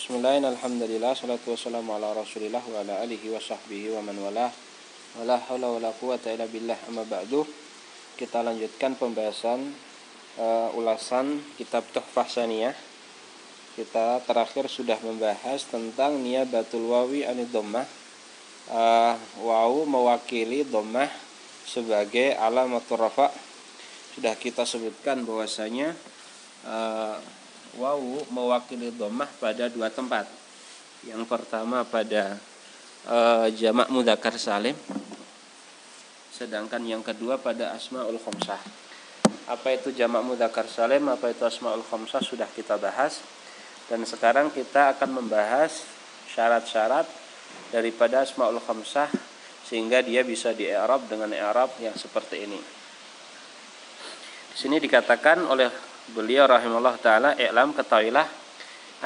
Bismillahirrahmanirrahim. Alhamdulillah salatu wassalamu ala Rasulillah wa ala alihi wa sahbihi wa man walah. Wala haula wala quwata illa billah amma ba'du. Kita lanjutkan pembahasan uh, ulasan kitab Tuhfah Saniyah. Kita terakhir sudah membahas tentang niyabatul wawi anid dhammah. Uh, wawu mewakili dhammah sebagai alamatul rafa. Sudah kita sebutkan bahwasanya uh, wawu mewakili domah pada dua tempat. Yang pertama pada e, jamak mudakar salim, sedangkan yang kedua pada asmaul khomsah. Apa itu jamak mudakar salim, apa itu asmaul khomsah sudah kita bahas. Dan sekarang kita akan membahas syarat-syarat daripada asmaul khomsah sehingga dia bisa di i'rab dengan i'rab yang seperti ini. Di sini dikatakan oleh beliau rahimahullah taala i'lam ketahuilah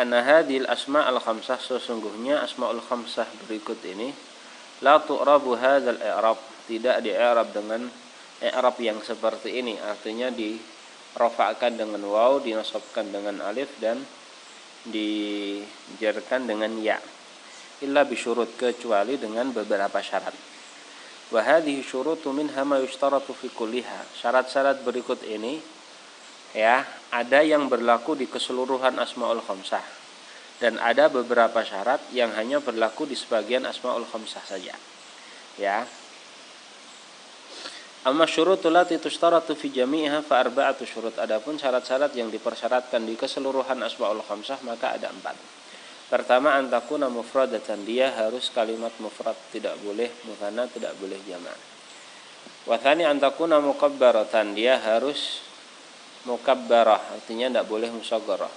anna hadhil asma al khamsah sesungguhnya asmaul khamsah berikut ini la tu'rabu hadzal i'rab tidak di-i'rab dengan i'rab yang seperti ini. Artinya di rafa'kan dengan waw dinasabkan dengan alif dan dijarkan dengan ya. Illa bisyurut kecuali dengan beberapa syarat. Wa hadhihi syurutu minha ma yushtaratu fi kulliha. Syarat-syarat berikut ini ya ada yang berlaku di keseluruhan asmaul khamsah dan ada beberapa syarat yang hanya berlaku di sebagian asmaul khamsah saja ya Amma syurutul lati tushtaratu fi jami'iha fa arba'atu syurut. Adapun syarat-syarat yang dipersyaratkan di keseluruhan asmaul khamsah maka ada empat. Pertama antakuna mufradatan dia harus kalimat mufrad tidak boleh muthanna tidak boleh jama'. Wa tsani antakuna mukabbaratan dia harus mukabbarah artinya tidak boleh musagharah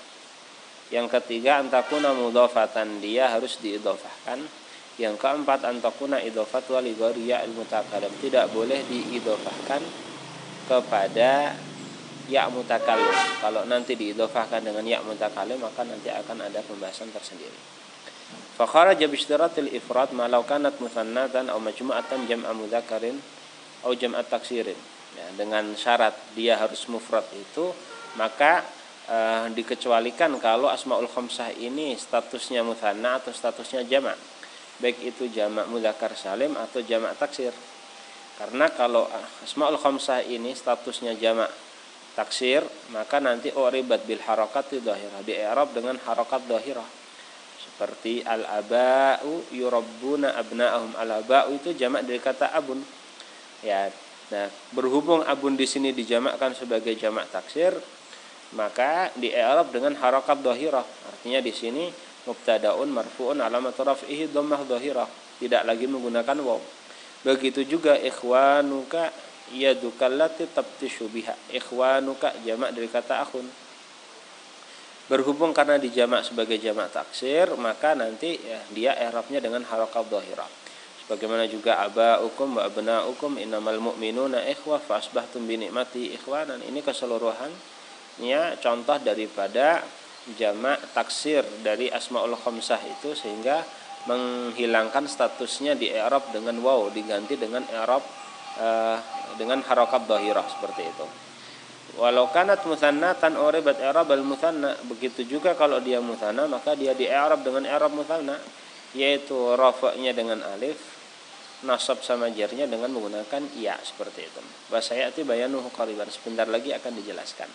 yang ketiga antakuna mudhafatan dia harus diidhafahkan yang keempat antakuna idhafat wal al mutakalim tidak boleh diidhafahkan kepada ya mutakalim kalau nanti diidhafahkan dengan ya mutakalim maka nanti akan ada pembahasan tersendiri. Fakharaja bishtiratil ifrad ma law kanat muthannatan aw majmu'atan jam'a mudzakarin aw jam'a taksirin ya, dengan syarat dia harus mufrad itu maka eh, dikecualikan kalau asmaul khamsah ini statusnya muthanna atau statusnya jamak baik itu jamak mudzakkar salim atau jamak taksir. Karena kalau asmaul khamsah ini statusnya jamak taksir maka nanti uribat bil harakat dhahirah di i'rab dengan harakat dhahirah seperti al aba'u yurabbuna abna'ahum. Al aba'u itu jamak dari kata abun. Ya Nah, berhubung abun di sini dijamakkan sebagai jamak taksir, maka di i'rab dengan harakat dhahirah. Artinya di sini mubtadaun marfuun alamat raf'ihi dhammah dhahirah, tidak lagi menggunakan waw. Begitu juga ikhwanuka yadukallati tabtishu biha. Ikhwanuka jamak dari kata akhun. Berhubung karena dijamak sebagai jamak taksir, maka nanti ya, dia i'rabnya dengan harakat dhahirah. Bagaimana juga abaukum wa abnaukum innamal mu'minuna ikhwah fa asbahtum bi ni'mati ikhwanan. Ini keseluruhannya contoh daripada jamak taksir dari asmaul khamsah itu sehingga menghilangkan statusnya di i'rab dengan waw diganti dengan i'rab uh, dengan harakat dhahirah seperti itu. Walau kanat muthannatan uribat i'rab al muthanna begitu juga kalau dia muthanna maka dia di i'rab dengan i'rab muthanna yaitu rafa'nya dengan alif nasab sama jarnya dengan menggunakan ya seperti itu. Bahasa ayat bayanuhu qariban. Sebentar lagi akan dijelaskan.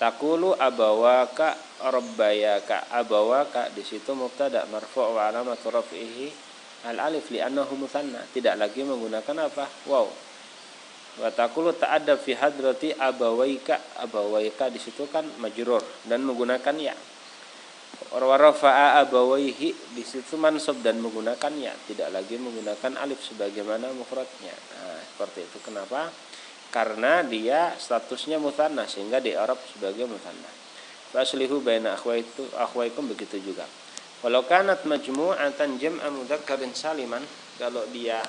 Takulu abawaka rabbayaka. Abawaka di situ mubtada. Marfu' wa alamatu raf'ihi al alif li annahu muthanna. Tidak lagi menggunakan apa? Wow wa taqulu ta'adda fi hadrati abawaika abawaika di situ kan majrur dan menggunakan ya warafa'a abawaihi di situ mansub dan menggunakan ya tidak lagi menggunakan alif sebagaimana mufradnya. Nah, seperti itu. Kenapa? Karena dia statusnya mutanna sehingga di Arab sebagai mutanna faslihu baina akhwaitu akhwaikum begitu juga. Walau kanat majmu'atan jam'a mudzakkarin saliman kalau dia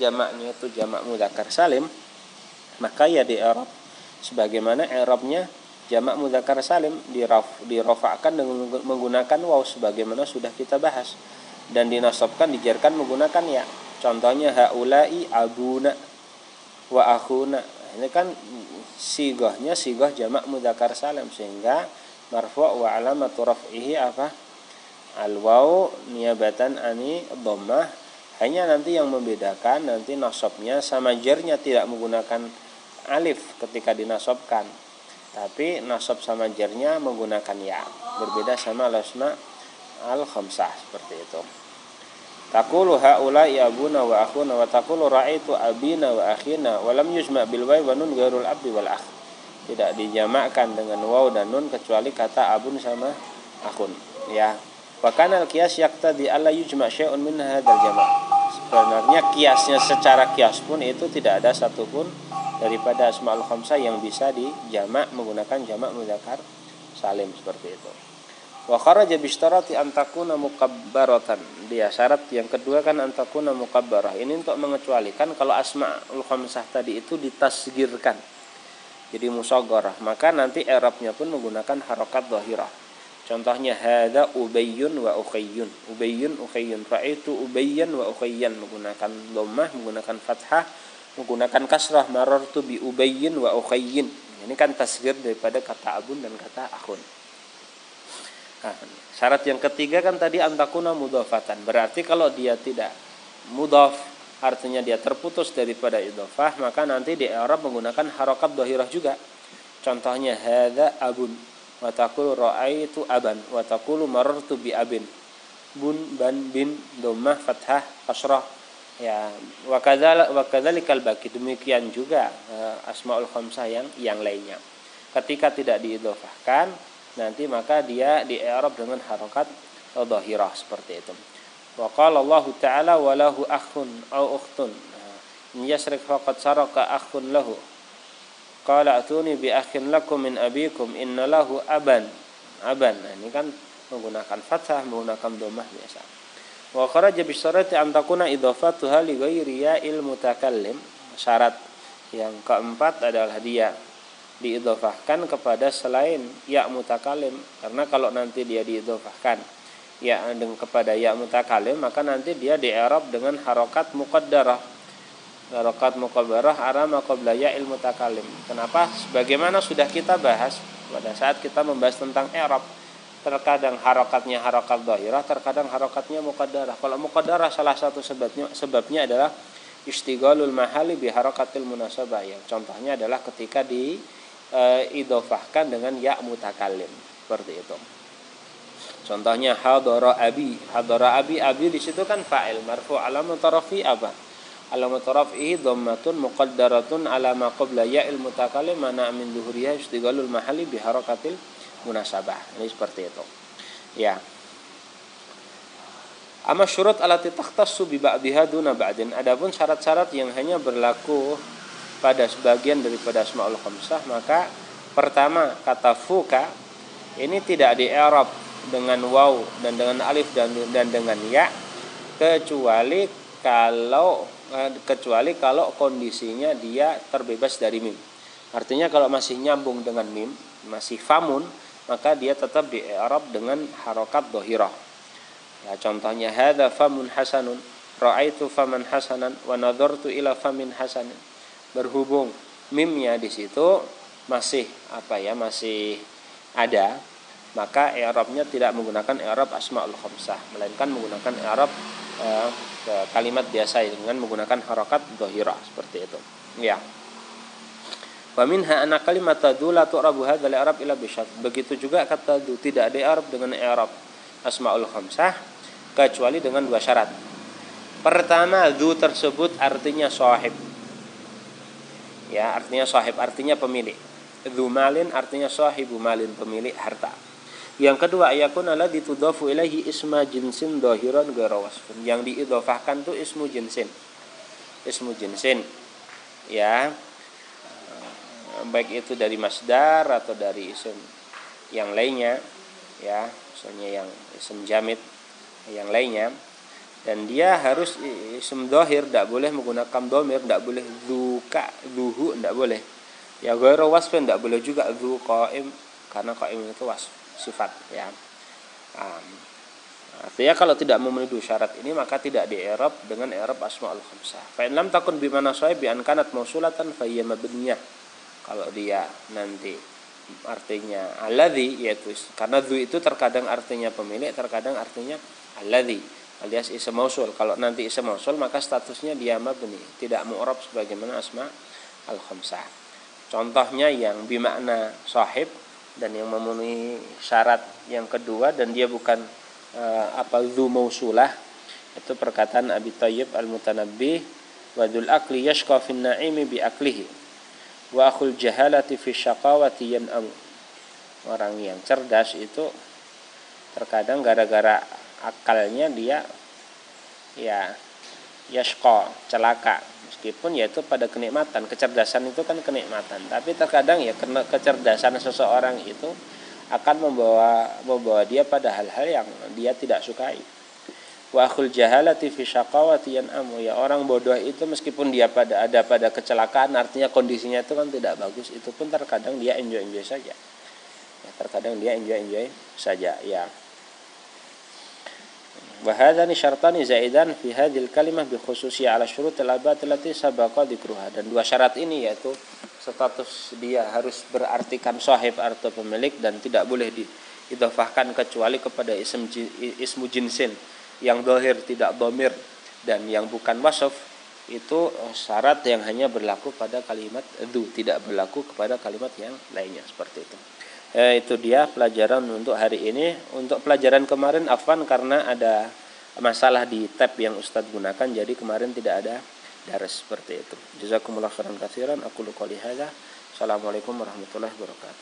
jamaknya itu jamak mudzakkar salim maka ya di Arab sebagaimana Arabnya jamak mudzakkar salim diraf dirofakkan dengan menggunakan waw sebagaimana sudah kita bahas. Dan dinasabkan dijarkan menggunakan ya. Contohnya haulai abuna wa akhuna. Ini kan sigohnya sigoh jamak mudzakkar salim. Sehingga marfu wa alamatu raf'ihi apa? Al waw niabatan ani dhammah. Hanya nanti yang membedakan nanti nasabnya sama jernya tidak menggunakan alif ketika dinasobkan tapi nasab sama jernya menggunakan ya berbeda sama lasma al khamsah seperti itu Takulu haula ya abuna wa akhuna wa takulu ra'aitu abina wa akhina wa lam yujma' bil waw wa nun ghairul abdi wal akh. Tidak dijamakkan dengan waw dan nun kecuali kata abun sama akhun. Ya. Wa kana al qiyas yaqtadi alla yujma' syai'un min hadzal jama'. Sebenarnya kiasnya secara kias pun itu tidak ada satupun daripada asmaul khamsah yang bisa dijamak menggunakan jamak mudzakkar salim seperti itu. Wa kharaja bishtarati an takuna mukabbaratan. Dia syarat yang kedua kan an takuna mukabbarah. Ini untuk mengecualikan kalau asmaul khamsah tadi itu ditasgirkan. Jadi musagharah, maka nanti i'rabnya pun menggunakan harokat dhahirah. Contohnya hadza ubayyun wa ukhayyun. Ubayyun ukhayyun. Ra'aitu ubayyan wa ukhayyan menggunakan dhammah, menggunakan fathah, menggunakan kasrah marartu bi ubayyin wa ukhayyin. Ini kan tasgir daripada kata abun dan kata akhun. Nah, syarat yang ketiga kan tadi antakuna mudofatan. Berarti kalau dia tidak mudof, artinya dia terputus daripada idofah, maka nanti di Arab menggunakan harokat dohirah juga. Contohnya hadza abun wa taqulu ra'aitu aban wa taqulu marartu bi abin. Bun ban bin dhammah fathah kasrah ya wa kadzalikal baki demikian juga uh, asmaul khamsah yang yang lainnya ketika tidak diidofahkan nanti maka dia di i'rab dengan harokat dhahirah seperti itu. Wa qala Allah Ta'ala wa lahu akhun aw ukhtun. In yasrik faqad saraka akhun lahu. Qala atuni bi akhin lakum min abikum inna lahu aban. Aban. Nah, ini kan menggunakan fathah, menggunakan dhammah biasa. Wa kharaja bi syarati an takuna idhafatuha li ghairi ya'il mutakallim. Syarat yang keempat adalah dia diidofahkan kepada selain ya mutakalim karena kalau nanti dia diidofahkan ya kepada ya mutakalim maka nanti dia di Arab dengan harokat muqaddarah. Harokat muqaddarah arama qabla ya ilmu takalim kenapa? Sebagaimana sudah kita bahas pada saat kita membahas tentang Arab terkadang harokatnya harokat dohirah terkadang harokatnya muqaddarah. Kalau muqaddarah salah satu sebabnya sebabnya adalah istighalul mahali bi harokatil munasabah. Yang contohnya adalah ketika di e, idofahkan dengan ya mutakalim seperti itu. Contohnya hadara abi, hadara abi, abi di situ kan fa'il. Marfu alamat tarafi apa? Alamat tarafihi dhammatun muqaddaratun ala ma qabla mutakalim mana min duhuriha istighalul mahali bi harakatil munasabah. Ini seperti itu. Ya. Ama syurut alati takhtassu bi ba'diha duna ba'din. Adapun syarat-syarat yang hanya berlaku pada sebagian daripada asmaul khamsah maka pertama kata fuka ini tidak di Arab dengan waw dan dengan alif dan dan dengan ya kecuali kalau eh, kecuali kalau kondisinya dia terbebas dari mim. Artinya kalau masih nyambung dengan mim, masih famun, maka dia tetap di Arab dengan harokat dohirah. Ya, contohnya hadza famun hasanun, ra'aitu faman hasanan wa nadartu ila famin hasanin. Berhubung mimnya di situ masih apa ya masih ada maka i'rabnya tidak menggunakan i'rab asmaul khamsah melainkan menggunakan i'rab eh, kalimat biasa dengan menggunakan harakat dhahirah seperti itu. Ya Wa minha anna kalimat tadu la tu'rabu hadzal i'rab ila bisyart. Begitu juga kata du tidak ada i'rab dengan i'rab. Asmaul khamsah kecuali dengan dua syarat. Pertama, du tersebut artinya sahib. Ya artinya sahib artinya pemilik. Dzumalin artinya sahibu malin pemilik harta. Yang kedua ayakun ala ditudafu ilahi isma jinsin dohiran garawasfun yang diidofahkan tuh ismu jinsin. Ismu jinsin. Ya baik itu dari masdar atau dari isim yang lainnya ya misalnya yang isim jamid yang lainnya. Dan dia harus isim dohir tidak boleh menggunakan domir tidak boleh duka duhu tidak boleh. Ya ghairu wasfin tidak boleh juga du qaim karena qaim itu was sifat ya. Um, artinya kalau tidak memenuhi syarat ini maka tidak di Arab dengan Arab asmaul khamsah. Fa lam takun bi mana bi an kanat mausulatan fa mabniyah kalau dia nanti artinya alladhi yaitu karena dhu itu terkadang artinya pemilik terkadang artinya alladhi alias isim mausul. Kalau nanti isim mausul maka statusnya dia mabni tidak mu'rab sebagaimana asma al khamsah contohnya yang bimakna sahib dan yang memenuhi syarat yang kedua dan dia bukan uh, apa dhu mausulah itu perkataan Abi Thayyib Al-Mutanabbi wadul akli yashqa fin na'imi bi aklihi wa akhul jahalati fi syaqawati yan'amu orang yang cerdas itu terkadang gara-gara akalnya dia ya yashqa celaka. Meskipun yaitu pada kenikmatan. Kecerdasan itu kan kenikmatan. Tapi terkadang ya karena kecerdasan seseorang itu akan membawa membawa dia pada hal-hal yang dia tidak sukai wa akhul jahalati fi syaqawati amu ya orang bodoh itu meskipun dia pada ada pada kecelakaan artinya kondisinya itu kan tidak bagus itu pun terkadang dia enjoy enjoy saja. Ya, terkadang dia enjoy enjoy saja ya. Wahadani syartani zaidan fi hadil kalimah bi khususi ala syurut al-abat allati sabaqa dzikruha. Dan dua syarat ini yaitu status dia harus berartikan sahib atau pemilik dan tidak boleh diidhafahkan kecuali kepada ism ismu jinsin yang dohir tidak domir dan yang bukan wasaf itu syarat yang hanya berlaku pada kalimat du tidak berlaku kepada kalimat yang lainnya seperti itu. E, itu dia pelajaran untuk hari ini. Untuk pelajaran kemarin afan karena ada masalah di tab yang Ustadz gunakan jadi kemarin tidak ada daras seperti itu. Jazakumullah khairan katsiran aku qouli hadza assalamualaikum warahmatullahi wabarakatuh